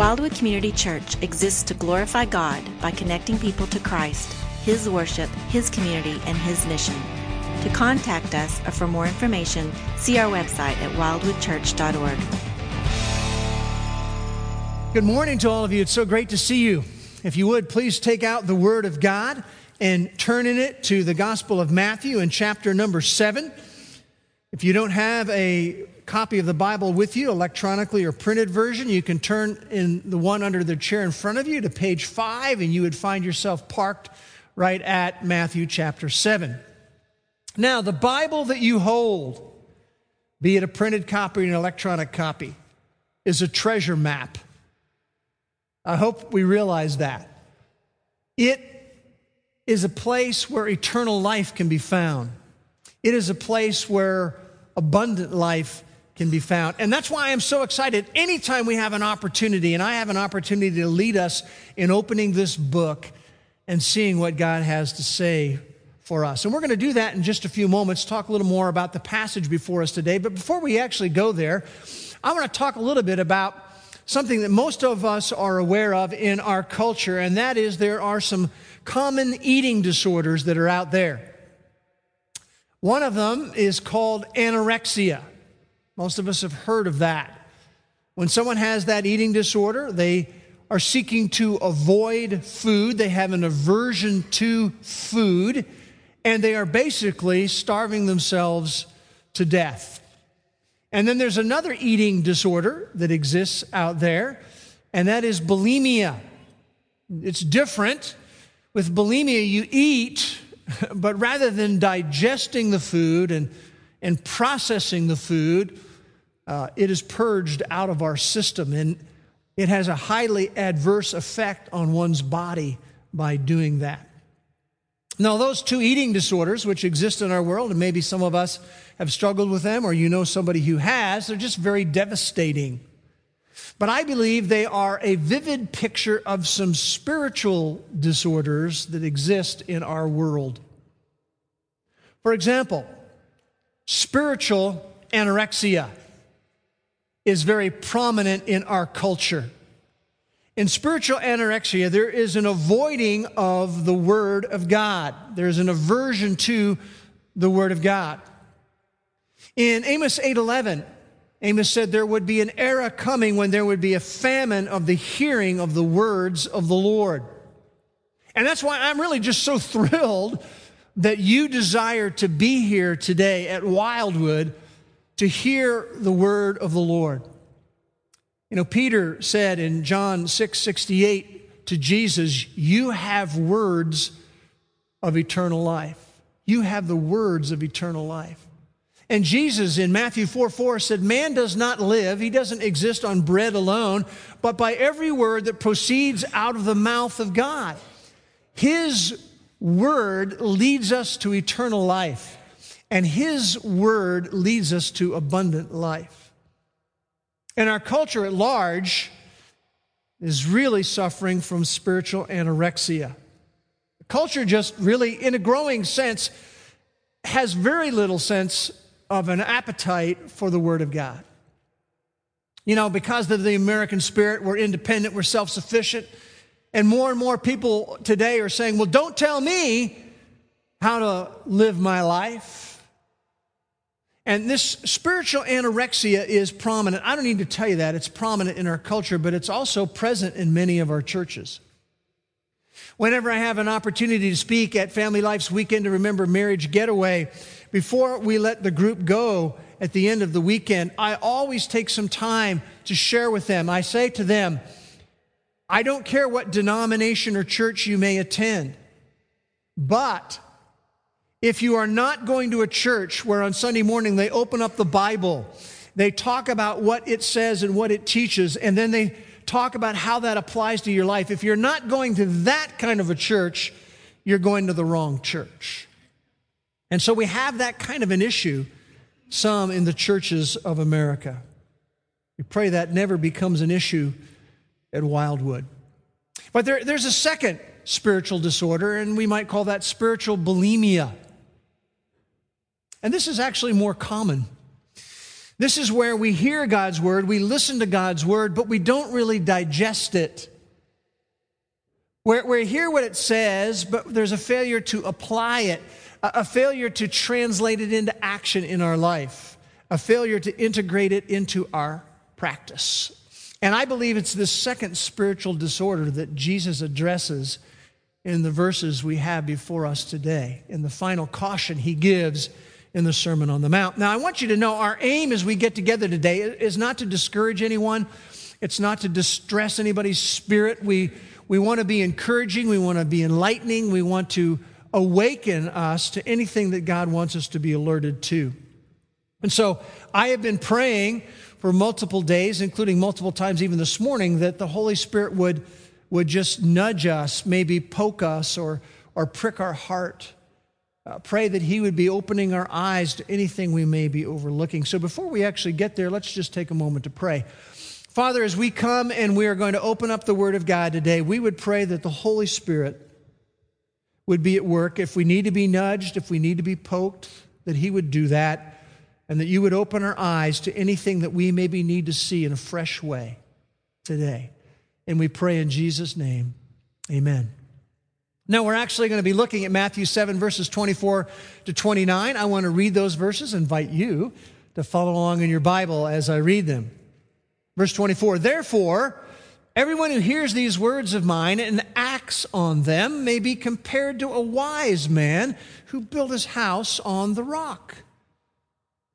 Wildwood Community Church exists to glorify God by connecting people to Christ, His worship, His community, and His mission. To contact us or for more information, see our website at wildwoodchurch.org. Good morning to all of you. It's so great to see you. If you would, please take out the Word of God and turn in it to the Gospel of Matthew in chapter number 7. If you don't have a copy of the Bible with you, electronically or printed version, you can turn in the one under the chair in front of you to page 5, and you would find yourself parked right at Matthew chapter 7. Now, the Bible that you hold, be it a printed copy or an electronic copy, is a treasure map. I hope we realize that. It is a place where eternal life can be found. It is a place where abundant life can be found. And that's why I'm so excited anytime we have an opportunity, and I have an opportunity to lead us in opening this book and seeing what God has to say for us. And we're going to do that in just a few moments, talk a little more about the passage before us today. But before we actually go there, I want to talk a little bit about something that most of us are aware of in our culture, and that is there are some common eating disorders that are out there. One of them is called anorexia. Most of us have heard of that. When someone has that eating disorder, they are seeking to avoid food, they have an aversion to food, and they are basically starving themselves to death. And then there's another eating disorder that exists out there, and that is bulimia. It's different. With bulimia, you eat, but rather than digesting the food and, and processing the food, uh, it is purged out of our system and it has a highly adverse effect on one's body by doing that. Now, those two eating disorders which exist in our world, and maybe some of us have struggled with them, or you know somebody who has, they're just very devastating. But I believe they are a vivid picture of some spiritual disorders that exist in our world. For example, spiritual anorexia is very prominent in our culture. In spiritual anorexia, there is an avoiding of the Word of God, there's an aversion to the Word of God. In Amos 8:11, Amos said there would be an era coming when there would be a famine of the hearing of the words of the Lord. And that's why I'm really just so thrilled that you desire to be here today at Wildwood to hear the word of the Lord. You know, Peter said in John 6 68 to Jesus, You have words of eternal life. You have the words of eternal life. And Jesus in Matthew 4 4 said, Man does not live, he doesn't exist on bread alone, but by every word that proceeds out of the mouth of God. His word leads us to eternal life and His word leads us to abundant life. And our culture at large is really suffering from spiritual anorexia. Culture just really, in a growing sense, has very little sense of an appetite for the Word of God. You know, because of the American spirit, we're independent, we're self sufficient. And more and more people today are saying, well, don't tell me how to live my life. And this spiritual anorexia is prominent. I don't need to tell you that. It's prominent in our culture, but it's also present in many of our churches. Whenever I have an opportunity to speak at Family Life's Weekend to Remember Marriage Getaway, before we let the group go at the end of the weekend, I always take some time to share with them. I say to them, I don't care what denomination or church you may attend, but if you are not going to a church where on Sunday morning they open up the Bible, they talk about what it says and what it teaches, and then they talk about how that applies to your life. If you're not going to that kind of a church, you're going to the wrong church. And so we have that kind of an issue, some in the churches of America. We pray that never becomes an issue at Wildwood. But there, there's a second spiritual disorder, and we might call that spiritual bulimia. And this is actually more common. This is where we hear God's word, we listen to God's word, but we don't really digest it. Where we hear what it says, but there's a failure to apply it, a failure to translate it into action in our life, a failure to integrate it into our practice. And I believe it's this second spiritual disorder that Jesus addresses in the verses we have before us today, in the final caution he gives in the Sermon on the Mount. Now, I want you to know our aim as we get together today is not to discourage anyone, it's not to distress anybody's spirit. We, we want to be encouraging, we want to be enlightening, we want to awaken us to anything that God wants us to be alerted to. And so I have been praying for multiple days, including multiple times even this morning, that the Holy Spirit would, would just nudge us, maybe poke us or, or prick our heart uh, pray that He would be opening our eyes to anything we may be overlooking. So before we actually get there, let's just take a moment to pray. Father, as we come and we are going to open up the Word of God today, we would pray that the Holy Spirit would be at work. If we need to be nudged, if we need to be poked, that He would do that, and that you would open our eyes to anything that we maybe need to see in a fresh way today. And we pray in Jesus' name, amen. Now, we're actually going to be looking at Matthew 7, verses 24 to 29. I want to read those verses, invite you to follow along in your Bible as I read them. Verse 24 Therefore, everyone who hears these words of mine and acts on them may be compared to a wise man who built his house on the rock.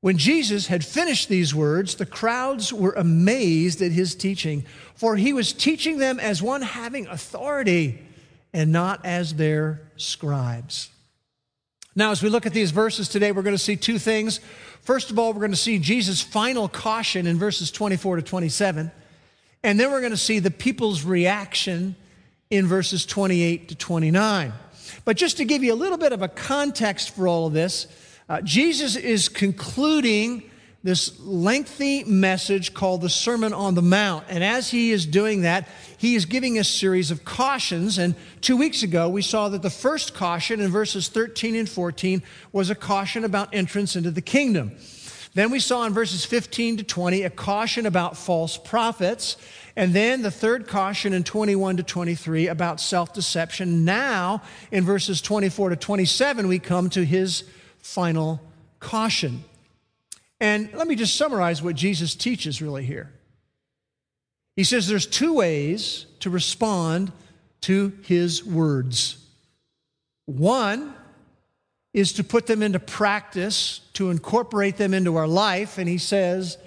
When Jesus had finished these words, the crowds were amazed at his teaching, for he was teaching them as one having authority and not as their scribes. Now, as we look at these verses today, we're going to see two things. First of all, we're going to see Jesus' final caution in verses 24 to 27. And then we're going to see the people's reaction in verses 28 to 29. But just to give you a little bit of a context for all of this, uh, Jesus is concluding this lengthy message called the Sermon on the Mount. And as he is doing that, he is giving a series of cautions. And two weeks ago, we saw that the first caution in verses 13 and 14 was a caution about entrance into the kingdom. Then we saw in verses 15 to 20 a caution about false prophets. And then the third caution in 21 to 23 about self deception. Now, in verses 24 to 27, we come to his final caution. And let me just summarize what Jesus teaches really here. He says there's two ways to respond to his words. One is to put them into practice, to incorporate them into our life, and he says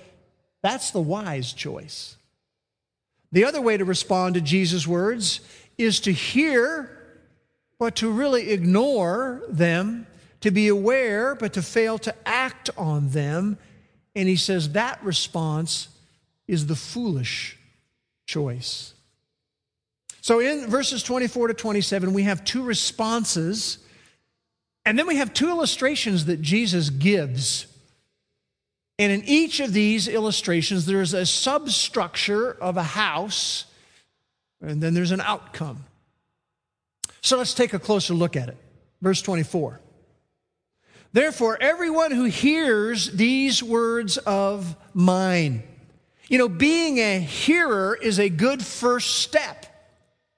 that's the wise choice. The other way to respond to Jesus' words is to hear, but to really ignore them to be aware, but to fail to act on them. And he says that response is the foolish choice. So in verses 24 to 27, we have two responses, and then we have two illustrations that Jesus gives. And in each of these illustrations, there's a substructure of a house, and then there's an outcome. So let's take a closer look at it. Verse 24. Therefore, everyone who hears these words of mine, you know, being a hearer is a good first step.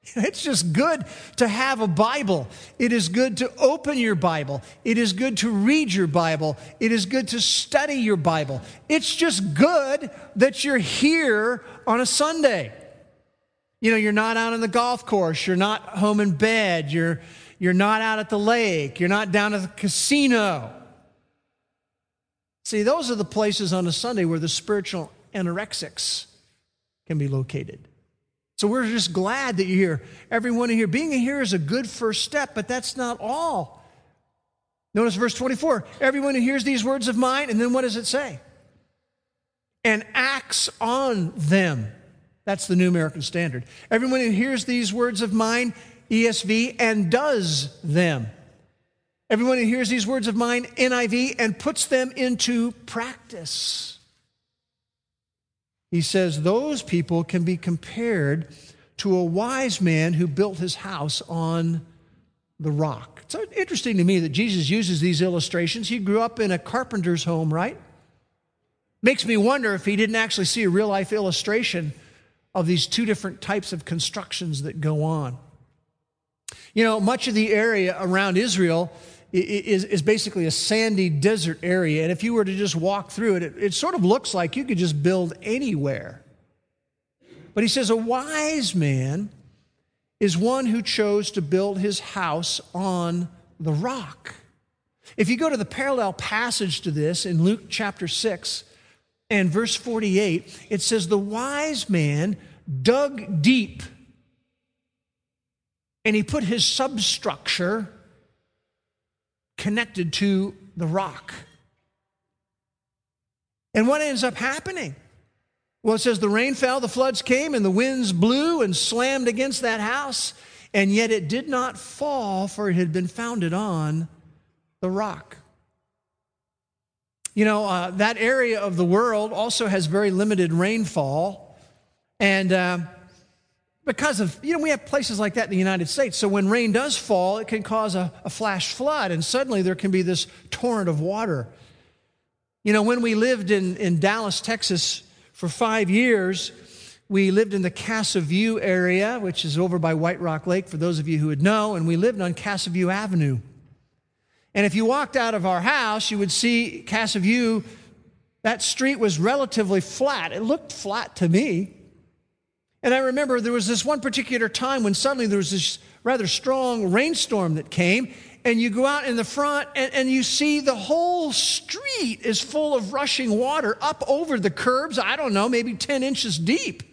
It's just good to have a Bible. It is good to open your Bible. It is good to read your Bible. It is good to study your Bible. It's just good that you're here on a Sunday. You know, you're not out on the golf course, you're not home in bed, you're you're not out at the lake. You're not down at the casino. See, those are the places on a Sunday where the spiritual anorexics can be located. So we're just glad that you're here. Everyone here, being here is a good first step, but that's not all. Notice verse 24. Everyone who hears these words of mine, and then what does it say? and acts on them. That's the New American Standard. Everyone who hears these words of mine, ESV, and does them. Everyone who hears these words of mine, NIV, and puts them into practice. He says those people can be compared to a wise man who built his house on the rock. It's interesting to me that Jesus uses these illustrations. He grew up in a carpenter's home, right? Makes me wonder if he didn't actually see a real life illustration of these two different types of constructions that go on. You know, much of the area around Israel is, is basically a sandy desert area. And if you were to just walk through it, it, it sort of looks like you could just build anywhere. But he says, a wise man is one who chose to build his house on the rock. If you go to the parallel passage to this in Luke chapter 6 and verse 48, it says, The wise man dug deep and he put his substructure connected to the rock. And what ends up happening? Well, it says the rain fell, the floods came, and the winds blew and slammed against that house, and yet it did not fall, for it had been founded on the rock. You know, uh, that area of the world also has very limited rainfall. And uh, because of, you know, we have places like that in the United States. So when rain does fall, it can cause a, a flash flood, and suddenly there can be this torrent of water. You know, when we lived in, in Dallas, Texas, for five years, we lived in the Casa View area, which is over by White Rock Lake, for those of you who would know, and we lived on Casa View Avenue. And if you walked out of our house, you would see Casa View. That street was relatively flat. It looked flat to me. And I remember there was this one particular time when suddenly there was this rather strong rainstorm that came, and you go out in the front and, and, you see the whole street is full of rushing water up over the curbs, I don't know, maybe 10 inches deep.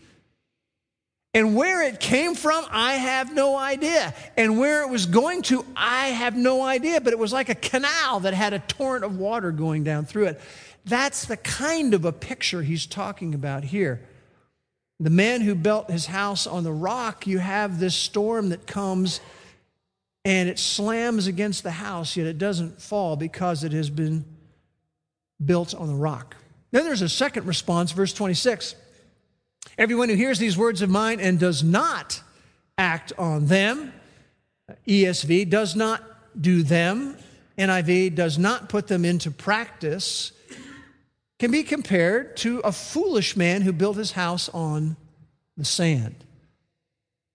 And where it came from, I have no idea. And where it was going to, I have no idea. But it was like a canal that had a torrent of water going down through it. That's the kind of a picture he's talking about here. The man who built his house on the rock, you have this storm that comes and it slams against the house, yet it doesn't fall because it has been built on the rock. Then there's a second response, verse 26. Everyone who hears these words of mine and does not act on them, ESV, does not do them, NIV, does not put them into practice, can be compared to a foolish man who built his house on the sand.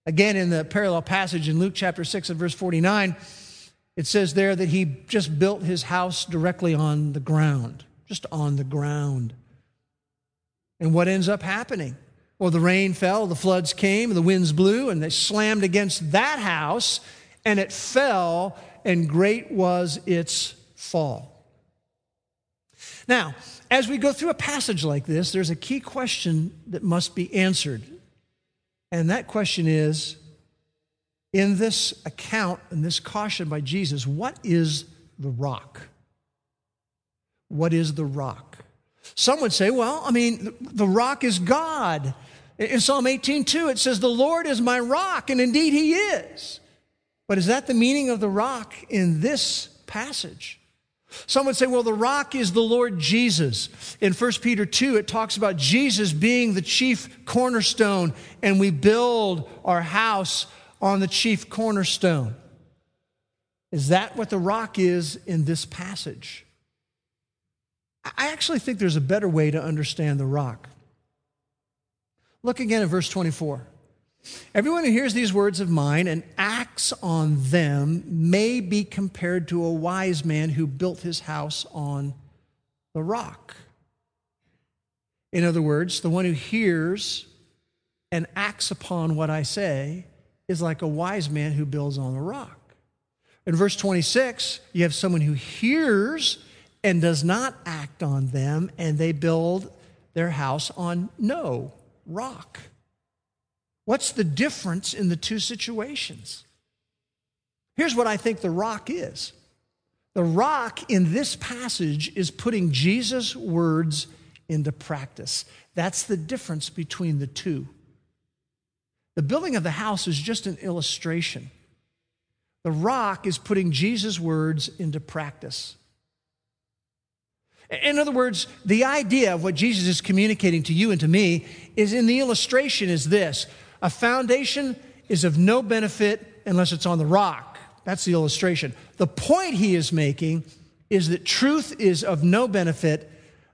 Again, in the parallel passage in Luke chapter 6 and verse 49, it says there that he just built his house directly on the ground, just on the ground. And what ends up happening? Well, the rain fell, the floods came, the winds blew, and they slammed against that house, and it fell, and great was its fall. Now, as we go through a passage like this, there's a key question that must be answered. And that question is in this account, in this caution by Jesus, what is the rock? What is the rock? Some would say, well, I mean, the rock is God. In Psalm 18, 2, it says, The Lord is my rock, and indeed he is. But is that the meaning of the rock in this passage? Some would say, well, the rock is the Lord Jesus. In 1 Peter 2, it talks about Jesus being the chief cornerstone, and we build our house on the chief cornerstone. Is that what the rock is in this passage? I actually think there's a better way to understand the rock. Look again at verse 24. Everyone who hears these words of mine and acts on them may be compared to a wise man who built his house on the rock. In other words, the one who hears and acts upon what I say is like a wise man who builds on the rock. In verse 26, you have someone who hears and does not act on them, and they build their house on no rock. What's the difference in the two situations? Here's what I think the rock is the rock in this passage is putting Jesus' words into practice. That's the difference between the two. The building of the house is just an illustration. The rock is putting Jesus' words into practice. In other words, the idea of what Jesus is communicating to you and to me is in the illustration is this a foundation is of no benefit unless it's on the rock. That's the illustration. The point he is making is that truth is of no benefit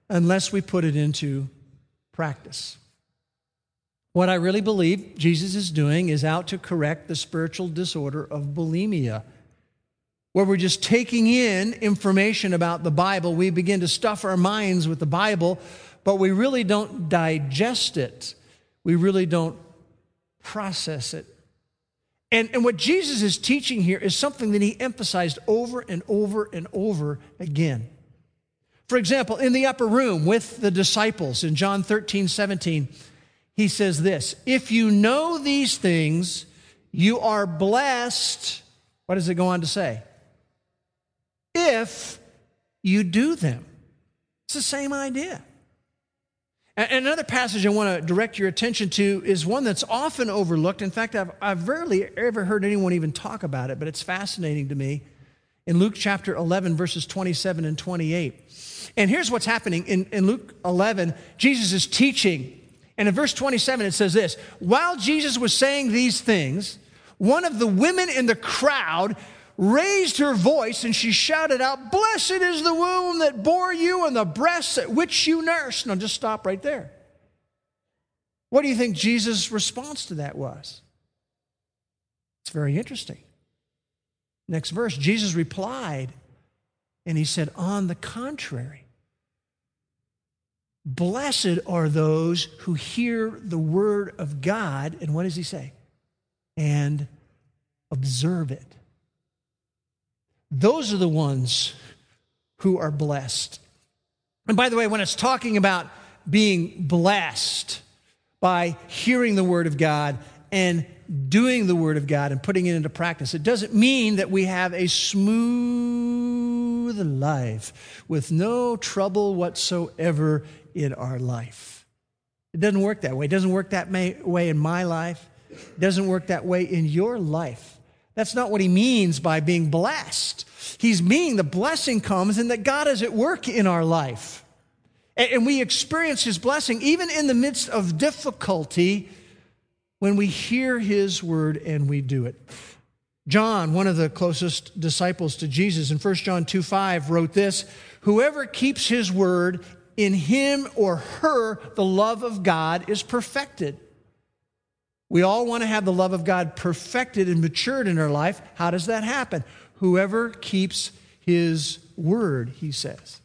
unless we put it into practice. What I really believe Jesus is doing is out to correct the spiritual disorder of bulimia, where we're just taking in information about the Bible. We begin to stuff our minds with the Bible, but we really don't digest it. We really don't process it. And, and what Jesus is teaching here is something that he emphasized over and over and over again. For example, in the upper room with the disciples in John 13, 17, he says this If you know these things, you are blessed. What does it go on to say? If you do them. It's the same idea. And another passage I want to direct your attention to is one that's often overlooked. In fact, I've, I've rarely ever heard anyone even talk about it, but it's fascinating to me. In Luke chapter 11, verses 27 and 28. And here's what's happening in, in Luke 11 Jesus is teaching. And in verse 27, it says this While Jesus was saying these things, one of the women in the crowd raised her voice and she shouted out, Blessed is the womb that bore you and the breasts at which you nursed. Now just stop right there. What do you think Jesus' response to that was? It's very interesting. Next verse, Jesus replied, and he said, On the contrary, blessed are those who hear the word of God, and what does he say? And observe it. Those are the ones who are blessed. And by the way, when it's talking about being blessed by hearing the Word of God and doing the Word of God and putting it into practice, it doesn't mean that we have a smooth life with no trouble whatsoever in our life. It doesn't work that way. It doesn't work that way in my life. It doesn't work that way in your life. That's not what he means by being blessed. He's meaning the blessing comes and that God is at work in our life. And we experience his blessing even in the midst of difficulty when we hear his word and we do it. John, one of the closest disciples to Jesus in 1 John 2 5, wrote this Whoever keeps his word, in him or her, the love of God is perfected. We all want to have the love of God perfected and matured in our life. How does that happen? Whoever keeps his word, he says.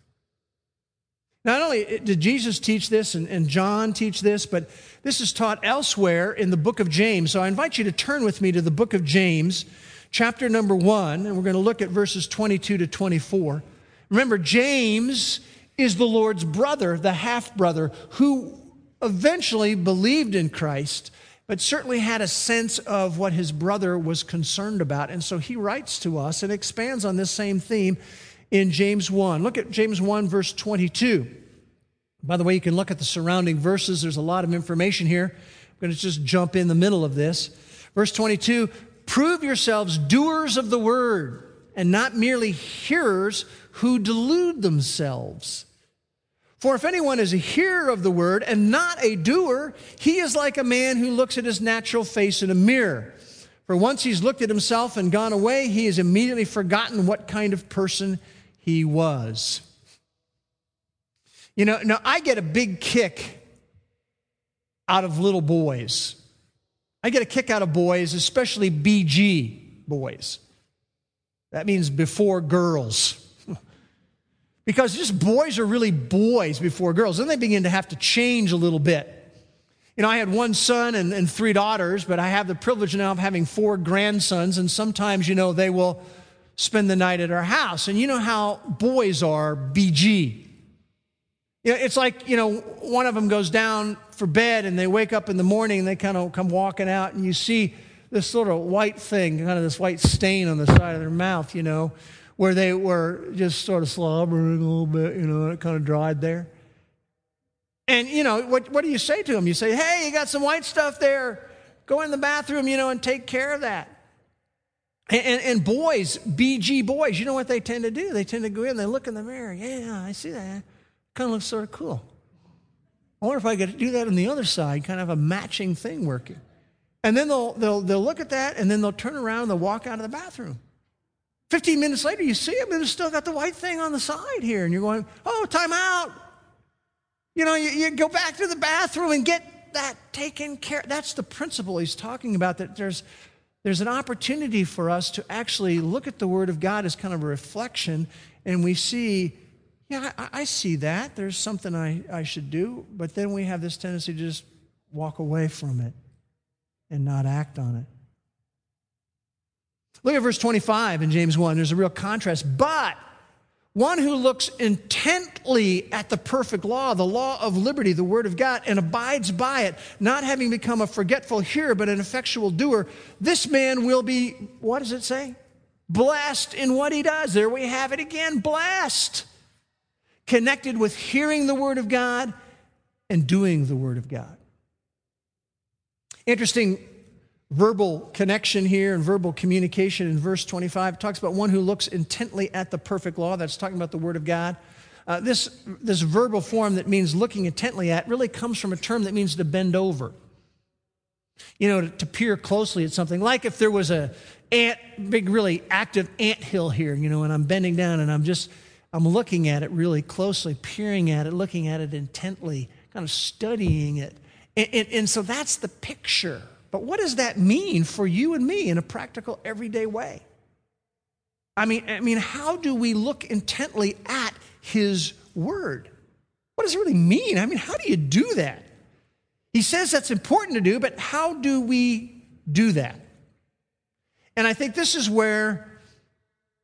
Not only did Jesus teach this and, and, John teach this, but this is taught elsewhere in the book of James. So I invite you to turn with me to the book of James, chapter number one, and we're going to look at verses 22 to 24. Remember, James is the Lord's brother, the half brother, who eventually believed in Christ but certainly had a sense of what his brother was concerned about. And so he writes to us and expands on this same theme in James 1. Look at James 1, verse 22. By the way, you can look at the surrounding verses. There's a lot of information here. I'm going to just jump in the middle of this. Verse 22 Prove yourselves doers of the word and not merely hearers who delude themselves. For if anyone is a hearer of the word and not a doer, he is like a man who looks at his natural face in a mirror. For once he's looked at himself and gone away, he has immediately forgotten what kind of person he was. You know, now I get a big kick out of little boys. I get a kick out of boys, especially BG boys. That means before girls because just boys are really boys before girls. Then they begin to have to change a little bit. You know, I had one son and, and three daughters, but I have the privilege now of having four grandsons, and sometimes, you know, they will spend the night at our house. And you know how boys are BG. You know, it's like, you know, one of them goes down for bed and they wake up in the morning and they kind of come walking out, and you see this sort of white thing, kind of this white stain on the side of their mouth, you know where they were just sort of slobbering a little bit, you know, and it kind of dried there. And, you know, what, what do you say to them? You say, hey, you got some white stuff there. Go in the bathroom, you know, and take care of that. And, and, and, boys, BG boys, you know what they tend to do? They tend to go in, they look in the mirror. Yeah, I see that. Kind of looks sort of cool. I wonder if I could do that on the other side, kind of a matching thing working. And then they'll, they'll, they'll look at that and then they'll turn around and they'll walk out of the bathroom. 15 minutes later, you see him and they've still got the white thing on the side here. And you're going, oh, time out. You know, you, you go back to the bathroom and get that taken care That's the principle he's talking about, that there's, there's an opportunity for us to actually look at the Word of God as kind of a reflection, and we see, yeah, I, I see that. There's something I, I should do. But then we have this tendency to just walk away from it and not act on it. Look at verse 25 in James 1. There's a real contrast. But one who looks intently at the perfect law, the law of liberty, the word of God, and abides by it, not having become a forgetful hearer, but an effectual doer, this man will be, what does it say? Blessed in what he does. There we have it again blessed. Connected with hearing the word of God and doing the word of God. Interesting verbal connection here and verbal communication in verse 25. It talks about one who looks intently at the perfect law. That's talking about the Word of God. Uh, this, this verbal form that means looking intently at really comes from a term that means to bend over. You know, to, to peer closely at something. Like if there was a ant, big, really active ant hill here, you know, and I'm bending down and I'm just, I'm looking at it really closely, peering at it, looking at it intently, kind of studying it. and, and, and so that's the picture but what does that mean for you and me in a practical, everyday way? I mean, I mean, how do we look intently at his word? What does it really mean? I mean, how do you do that? He says that's important to do, but how do we do that? And I think this is where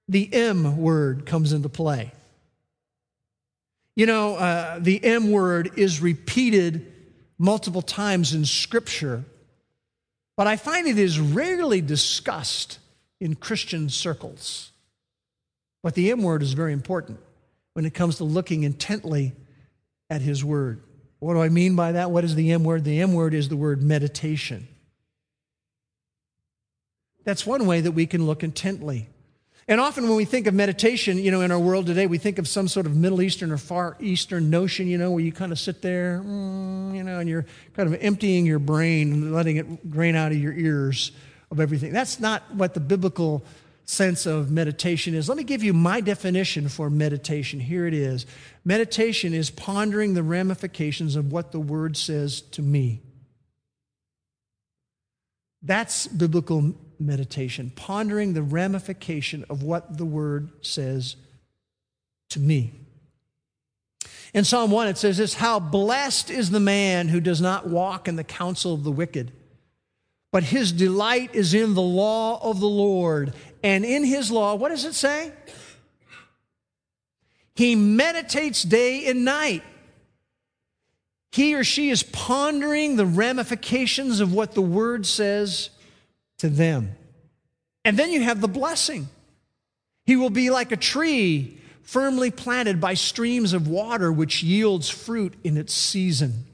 the M word comes into play. You know, uh, the M word is repeated multiple times in Scripture but I find it is rarely discussed in Christian circles. But the M word is very important when it comes to looking intently at His Word. What do I mean by that? What is the M word? The M word is the word meditation. That's one way that we can look intently. And often when we think of meditation, you know, in our world today, we think of some sort of Middle Eastern or Far Eastern notion, you know, where you kind of sit there, mm, you know, and you're kind of emptying your brain and letting it drain out of your ears of everything. That's not what the biblical sense of meditation is. Let me give you my definition for meditation. Here it is Meditation is pondering the ramifications of what the Word says to me. That's biblical meditation, pondering the ramification of what the word says to me. In Psalm 1, it says this How blessed is the man who does not walk in the counsel of the wicked, but his delight is in the law of the Lord. And in his law, what does it say? He meditates day and night. He or she is pondering the ramifications of what the word says to them. And then you have the blessing. He will be like a tree firmly planted by streams of water, which yields fruit in its season.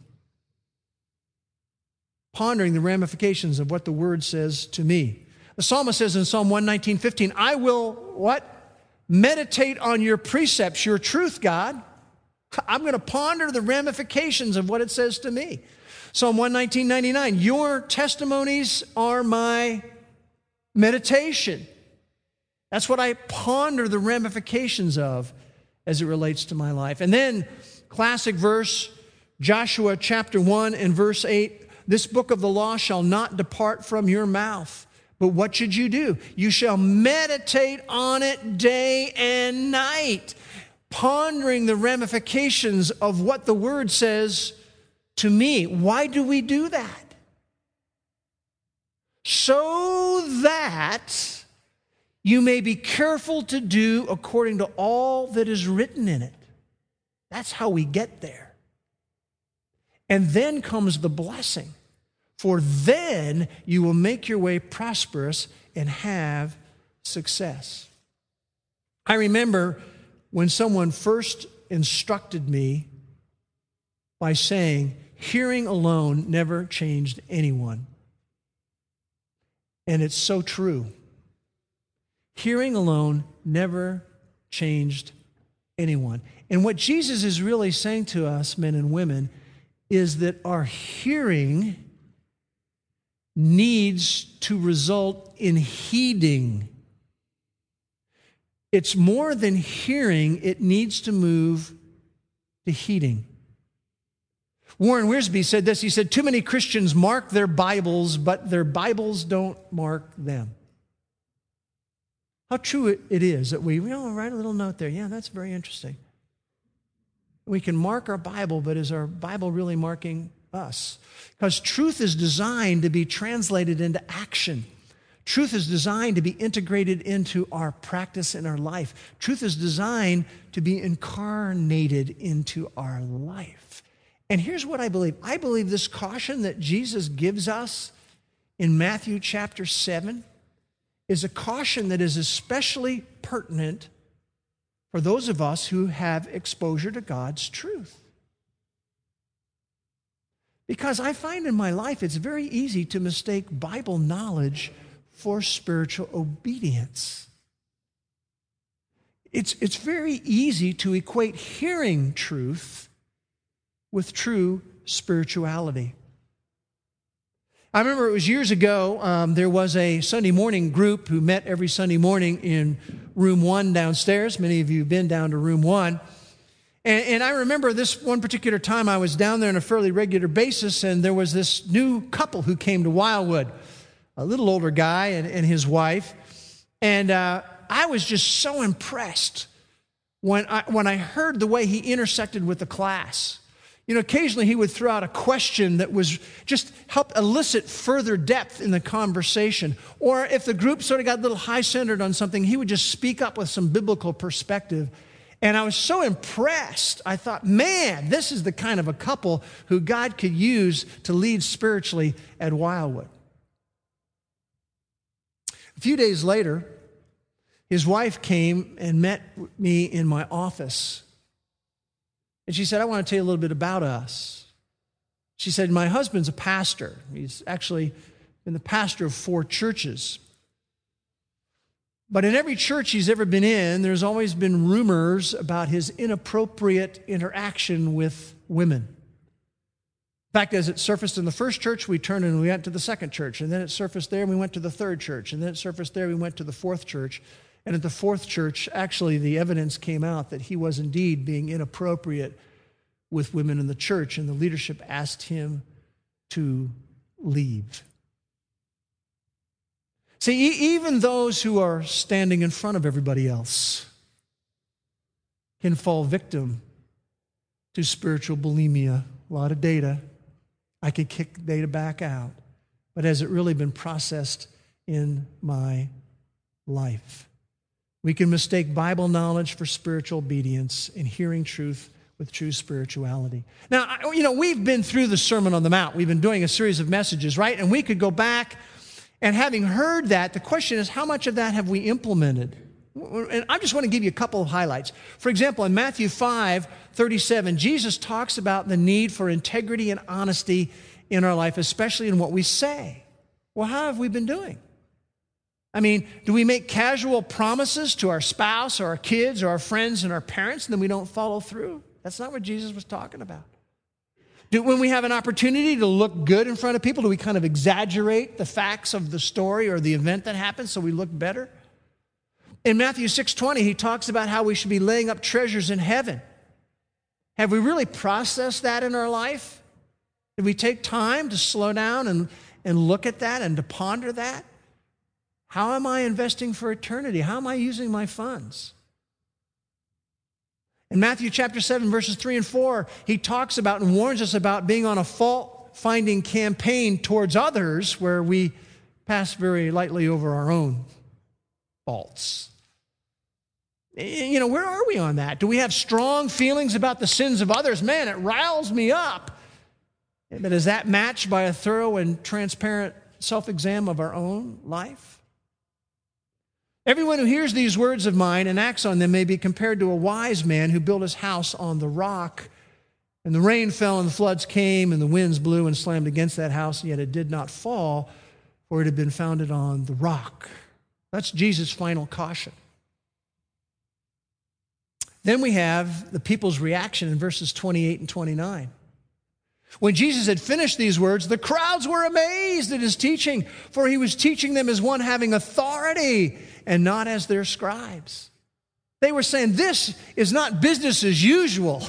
Pondering the ramifications of what the word says to me. The psalmist says in Psalm 119, 15, I will what? Meditate on your precepts, your truth, God. I'm going to ponder the ramifications of what it says to me. Psalm 119.99, your testimonies are my meditation. That's what I ponder the ramifications of as it relates to my life. And then, classic verse, Joshua chapter 1 and verse 8 this book of the law shall not depart from your mouth. But what should you do? You shall meditate on it day and night, pondering the ramifications of what the word says to me. Why do we do that? So that you may be careful to do according to all that is written in it. That's how we get there. And then comes the blessing. For then you will make your way prosperous and have success. I remember when someone first instructed me by saying, hearing alone never changed anyone. And it's so true. Hearing alone never changed anyone. And what Jesus is really saying to us, men and women, is that our hearing needs to result in heeding. It's more than hearing, it needs to move to heeding. Warren Wiersbe said this. He said, Too many Christians mark their Bibles, but their Bibles don't mark them. How true it is that we, you know, write a little note there. Yeah, that's very interesting. We can mark our Bible, but is our Bible really marking us? Because truth is designed to be translated into action. Truth is designed to be integrated into our practice in our life. Truth is designed to be incarnated into our life. And here's what I believe I believe this caution that Jesus gives us in Matthew chapter 7 is a caution that is especially pertinent for those of us who have exposure to God's truth. Because I find in my life it's very easy to mistake Bible knowledge for spiritual obedience. It's, it's very easy to equate hearing truth with true spirituality. I remember it was years ago, um, there was a Sunday morning group who met every Sunday morning in room one downstairs. Many of you have been down to room one. And, and, I remember this one particular time I was down there on a fairly regular basis, and there was this new couple who came to Wildwood, a little older guy and, and his wife. And uh, I was just so impressed when I, when I heard the way he intersected with the class. You know, occasionally he would throw out a question that was just help elicit further depth in the conversation. Or if the group sort of got a little high centered on something, he would just speak up with some biblical perspective. And I was so impressed. I thought, man, this is the kind of a couple who God could use to lead spiritually at Wildwood. A few days later, his wife came and met me in my office and she said, I want to tell you a little bit about us. She said, My husband's a pastor. He's actually been the pastor of four churches. But in every church he's ever been in, there's always been rumors about his inappropriate interaction with women. In fact, as it surfaced in the first church, we turned and we went to the second church. And then it surfaced there and we went to the third church. And then it surfaced there, we went to the fourth church. And at the fourth church, actually, the evidence came out that he was indeed being inappropriate with women in the church, and the leadership asked him to leave. See, even those who are standing in front of everybody else can fall victim to spiritual bulimia. A lot of data. I could kick data back out. But has it really been processed in my life? We can mistake Bible knowledge for spiritual obedience and hearing truth with true spirituality. Now, you know, we've been through the Sermon on the Mount. We've been doing a series of messages, right? And we could go back and having heard that, the question is how much of that have we implemented? And I just want to give you a couple of highlights. For example, in Matthew 5 37, Jesus talks about the need for integrity and honesty in our life, especially in what we say. Well, how have we been doing? I mean, do we make casual promises to our spouse or our kids or our friends and our parents and then we don't follow through? That's not what Jesus was talking about. Do, when we have an opportunity to look good in front of people, do we kind of exaggerate the facts of the story or the event that happened so we look better? In Matthew 6:20, he talks about how we should be laying up treasures in heaven. Have we really processed that in our life? Did we take time to slow down and, and look at that and to ponder that? How am I investing for eternity? How am I using my funds? In Matthew chapter 7, verses 3 and 4, he talks about and warns us about being on a fault finding campaign towards others where we pass very lightly over our own faults. You know, where are we on that? Do we have strong feelings about the sins of others? Man, it riles me up. But is that matched by a thorough and transparent self exam of our own life? Everyone who hears these words of mine and acts on them may be compared to a wise man who built his house on the rock. And the rain fell, and the floods came, and the winds blew and slammed against that house, and yet it did not fall, for it had been founded on the rock. That's Jesus' final caution. Then we have the people's reaction in verses 28 and 29. When Jesus had finished these words, the crowds were amazed at his teaching, for he was teaching them as one having authority and not as their scribes. They were saying, This is not business as usual,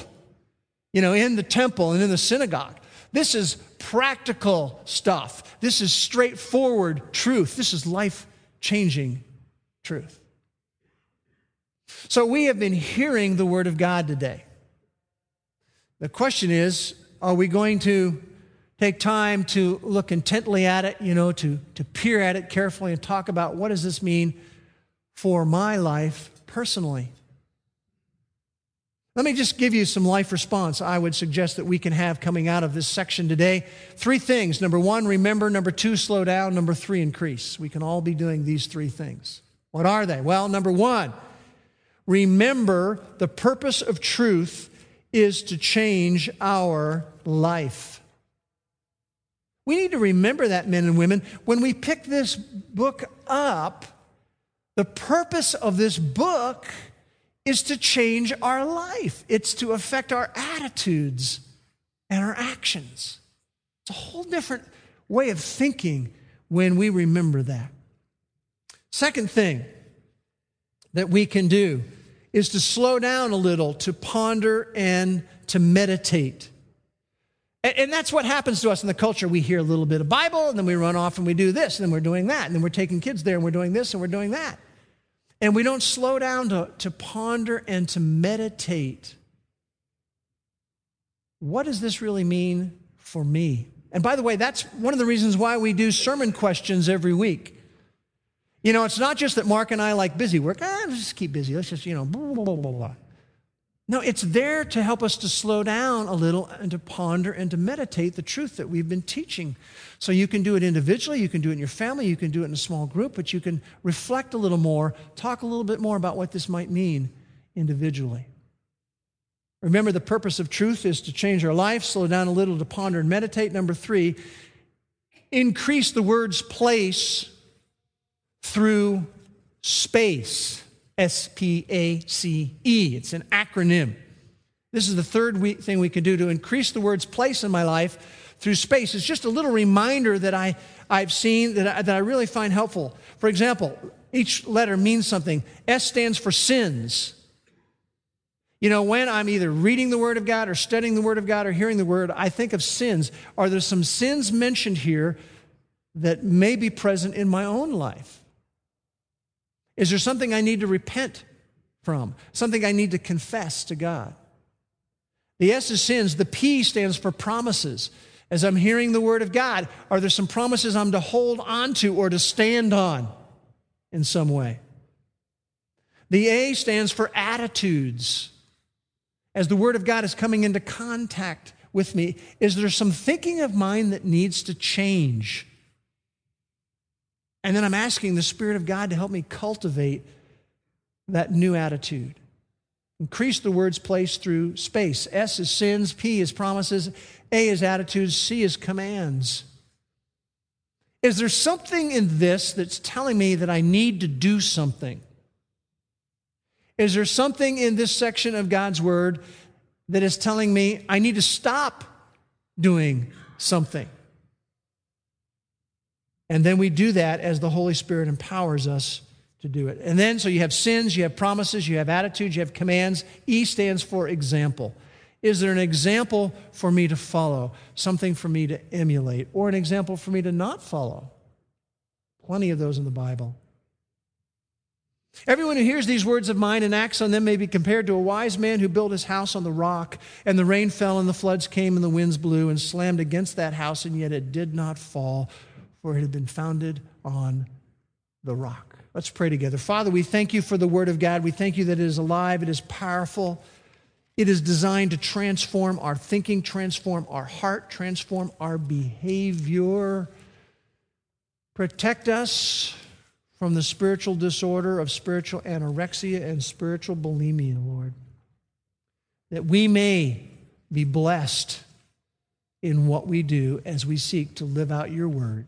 you know, in the temple and in the synagogue. This is practical stuff. This is straightforward truth. This is life changing truth. So we have been hearing the Word of God today. The question is are we going to take time to look intently at it, you know, to, to peer at it carefully and talk about what does this mean for my life personally? Let me just give you some life response I would suggest that we can have coming out of this section today. Three things. Number one, remember. Number two, slow down. Number three, increase. We can all be doing these three things. What are they? Well, number one, remember the purpose of truth is to change our life. We need to remember that, men and women. When we pick this book up, the purpose of this book is to change our life, it's to affect our attitudes and our actions. It's a whole different way of thinking when we remember that. Second thing that we can do is to slow down a little, to ponder and to meditate. And, that's what happens to us in the culture. We hear a little bit of Bible, and then we run off and we do this, and then we're doing that, and then we're taking kids there, and we're doing this, and we're doing that. And we don't slow down to, to ponder and to meditate. What does this really mean for me? And by the way, that's one of the reasons why we do sermon questions every week. You know, it's not just that Mark and I like busy work. Ah, let's just keep busy. Let's just, you know, blah, blah, blah, blah. No, it's there to help us to slow down a little and to ponder and to meditate the truth that we've been teaching. So you can do it individually, you can do it in your family, you can do it in a small group, but you can reflect a little more, talk a little bit more about what this might mean individually. Remember, the purpose of truth is to change our life, slow down a little to ponder and meditate. Number three, increase the word's place through space. S P A C E. It's an acronym. This is the third thing we can do to increase the word's place in my life through space. It's just a little reminder that I, I've seen that I, that I really find helpful. For example, each letter means something. S stands for sins. You know, when I'm either reading the Word of God or studying the Word of God or hearing the Word, I think of sins. Are there some sins mentioned here that may be present in my own life? Is there something I need to repent from? Something I need to confess to God? The S is sins. The P stands for promises. As I'm hearing the word of God, are there some promises I'm to hold on to or to stand on in some way? The A stands for attitudes. As the word of God is coming into contact with me, is there some thinking of mine that needs to change? And then I'm asking the Spirit of God to help me cultivate that new attitude. Increase the word's place through space. S is sins, P is promises, A is attitudes, C is commands. Is there something in this that's telling me that I need to do something? Is there something in this section of God's Word that is telling me I need to stop doing something? And then we do that as the Holy Spirit empowers us to do it. And then, so you have sins, you have promises, you have attitudes, you have commands. E stands for example. Is there an example for me to follow, something for me to emulate, or an example for me to not follow? Plenty of those in the Bible. Everyone who hears these words of mine and acts on them may be compared to a wise man who built his house on the rock, and the rain fell, and the floods came, and the winds blew and slammed against that house, and yet it did not fall for it had been founded on the rock. Let's pray together. Father, we thank you for the Word of God. We thank you that it is alive, it is powerful, it is designed to transform our thinking, transform our heart, transform our behavior. Protect us from the spiritual disorder of spiritual anorexia and spiritual bulimia, Lord. That we may be blessed in what we do as we seek to live out your word.